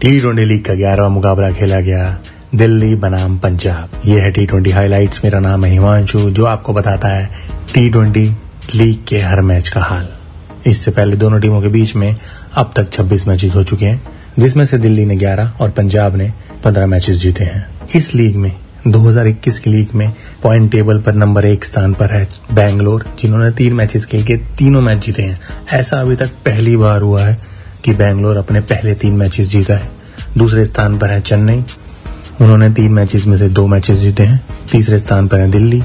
T twenty league का ग्यारहवा मुकाबला खेला गया। दिल्ली बनाम पंजाब। ये है टी ट्वेंटी हाईलाइट मेरा नाम है हिमांशु, जो आपको बताता है टी ट्वेंटी लीग के हर मैच का हाल। इससे पहले दोनों टीमों के बीच में अब तक 26 मैचेस हो चुके हैं, जिसमें से दिल्ली ने 11 और पंजाब ने 15 मैचेस जीते हैं। इस लीग में 2021 की लीग में पॉइंट टेबल पर नंबर एक स्थान पर है बैंगलोर जिन्होंने तीन मैचेस खेल के तीनों मैच जीते हैं। ऐसा अभी तक पहली बार हुआ है कि बैंगलोर अपने पहले तीन मैचेस जीता है। दूसरे स्थान पर है चेन्नई। उन्होंने तीन मैचेस में से दो मैचेस जीते हैं। तीसरे स्थान पर है दिल्ली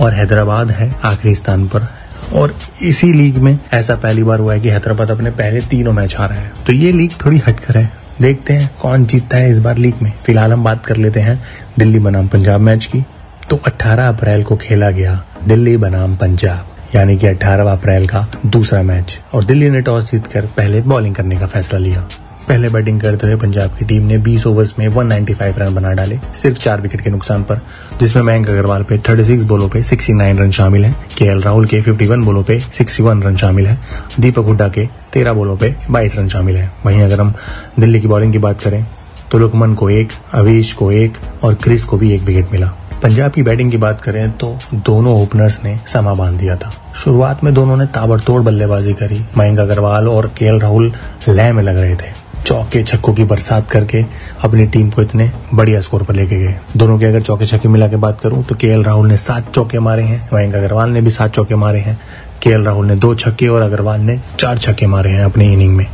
और हैदराबाद है आखिरी स्थान पर। और इसी लीग में ऐसा पहली बार हुआ है कि हैदराबाद अपने पहले तीनों मैच हारा है। तो ये लीग थोड़ी हटकर है। देखते हैं कौन जीतता है इस बार लीग में। फ़िलहाल हम बात कर लेते हैं दिल्ली बनाम पंजाब मैच की। तो 18 अप्रैल को खेला गया दिल्ली बनाम पंजाब। यानी कि 18 अप्रैल का दूसरा मैच। और दिल्ली ने टॉस जीतकर पहले बॉलिंग करने का फैसला लिया। पहले बैटिंग करते हुए पंजाब की टीम ने 20 ओवर्स में 195 रन बना डाले, सिर्फ़ चार विकेट के नुकसान पर, जिसमें मयंक अग्रवाल पे 36 बोलों पे 69 रन शामिल हैं। के राहुल के 51 बोलों पे 61 रन शामिल हैं। दीपक हुड्डा के 13 बोलों पे 22 रन शामिल हैं। वहीं अगर हम दिल्ली की बॉलिंग की बात करें तो लुकमन को एक अवीश को एक और क्रिस को भी एक विकेट मिला। पंजाब की बैटिंग की बात करें तो दोनों ओपनर्स ने समा बाँध दिया था। शुरुआत में दोनों ने ताबड़तोड़ बल्लेबाजी करी। मयंक अग्रवाल और के राहुल लय में लग रहे थे। चौके छक्कों की बरसात करके अपनी टीम को इतने बढ़िया स्कोर पर लेके गए। दोनों के अगर चौके छक्के मिला के बात करूँ तो के राहुल ने सात चौके मारे हैं। मयंक अग्रवाल ने भी सात चौके मारे हैं। के राहुल ने दो छक्के और अग्रवाल ने चार छक्के मारे हैं अपनी इनिंग में।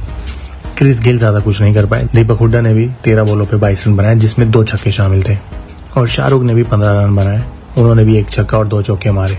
क्रिस गिल ज़्यादा कुछ नहीं कर पाए। दीपक हुड्डा ने भी तेरह बॉलों पर बाईस रन बनाए, जिसमें दो छक्के शामिल थे। और शाहरुख ने भी पंद्रह रन बनाए। उन्होंने भी एक छक्का और दो चौके मारे।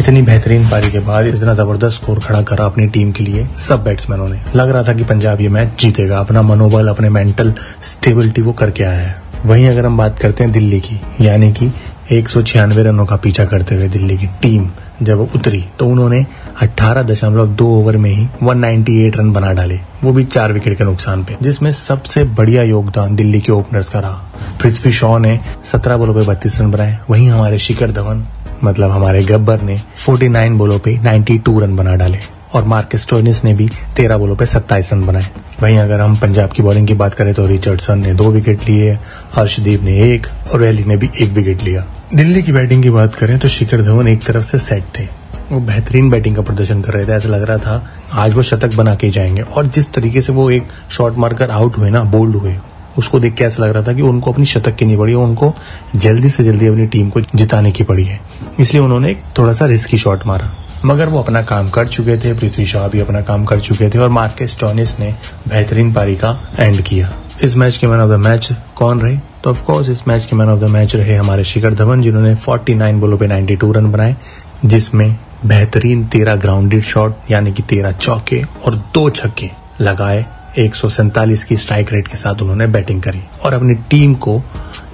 इतनी बेहतरीन पारी के बाद इतना ज़बरदस्त स्कोर खड़ा करा अपनी टीम के लिए सब बैट्समैनों ने। लग रहा था कि पंजाब ये मैच जीतेगा। अपना मनोबल, अपने मेंटल स्टेबिलिटी वो करके आया है। वहीं अगर हम बात करते हैं दिल्ली की, यानी कि एक सौ छियानवे रनों का पीछा करते हुए दिल्ली की टीम जब उतरी तो उन्होंने अठारह दशमलव दो ओवर में ही 198 रन बना डाले। वो भी चार विकेट के नुकसान पे, जिसमें सबसे बढ़िया योगदान दिल्ली के ओपनर्स का रहा। पृथ्वी शॉ ने 17 बोलों पे 32 रन बनाए। वहीं हमारे शिखर धवन मतलब हमारे गब्बर ने 49 बोलों पे 92 रन बना डाले। और मार्कस टोनिस ने भी 13 बोलों पे 27 रन बनाए। वहीं अगर हम पंजाब की बॉलिंग की बात करें तो रिचर्डसन ने दो विकेट लिए हर्षदीप ने एक और वैली ने भी एक विकेट लिया। दिल्ली की बैटिंग की बात करें तो शिखर धवन एक तरफ़ से सेट थे। वो बेहतरीन बैटिंग का प्रदर्शन कर रहे थे, ऐसा लग रहा था आज वो शतक बना के जाएँगे। और जिस तरीके से वो एक शॉट मारकर आउट हुए ना बोल्ड हुए, उसको देख के ऐसा लग रहा था कि उनको अपनी शतक की नहीं पड़ी, उनको जल्दी से जल्दी अपनी टीम को जिताने की पड़ी है। इसलिए उन्होंने थोड़ा सा रिस्की शॉट मारा। मगर वो अपना काम कर चुके थे, पृथ्वी शाह भी अपना काम कर चुके थे और मार्केस टॉनिस ने बेहतरीन पारी का एंड किया। इस मैच के मैन ऑफ़ द मैच कौन रहे? तो ऑफ़ कोर्स इस मैच के मैन ऑफ़ द मैच रहे हमारे शिखर धवन, जिन्होंने 49 बोलों पे 92 रन बनाए, जिसमें बेहतरीन तेरह ग्राउंडेड शॉट यानी कि तेरह चौके और दो छक्के लगाए। एक सौ सैंतालीस की स्ट्राइक रेट के साथ उन्होंने बैटिंग करी और अपनी टीम को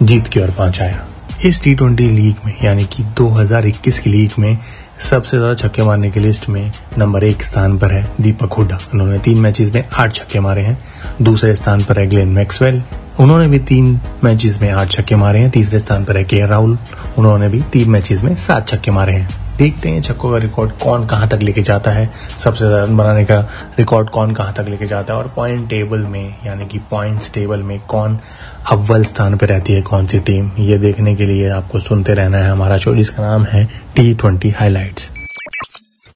जीत की ओर पहुँचाया। इस टी ट्वेंटी लीग में, यानी कि 2021 की लीग में सबसे ज़्यादा छक्के मारने की लिस्ट में नंबर एक स्थान पर है दीपक हुडा उन्होंने तीन मैचेस में आठ छक्के मारे हैं। दूसरे स्थान पर है ग्लेन मैक्सवेल उन्होंने भी तीन मैचेस में आठ छक्के मारे हैं। तीसरे स्थान पर है के राहुल उन्होंने भी तीन मैचेस में सात छक्के मारे हैं। देखते हैं छक्कों का रिकॉर्ड कौन कहाँ तक लेके जाता है। सबसे ज़्यादा रन बनाने का रिकॉर्ड कौन कहाँ तक लेके जाता है और पॉइंट टेबल में, यानी कि पॉइंट्स टेबल में कौन अव्वल स्थान पर रहती है, कौन सी टीम ये देखने के लिए आपको सुनते रहना है हमारा शो जिसका नाम है टी ट्वेंटी हाईलाइट्स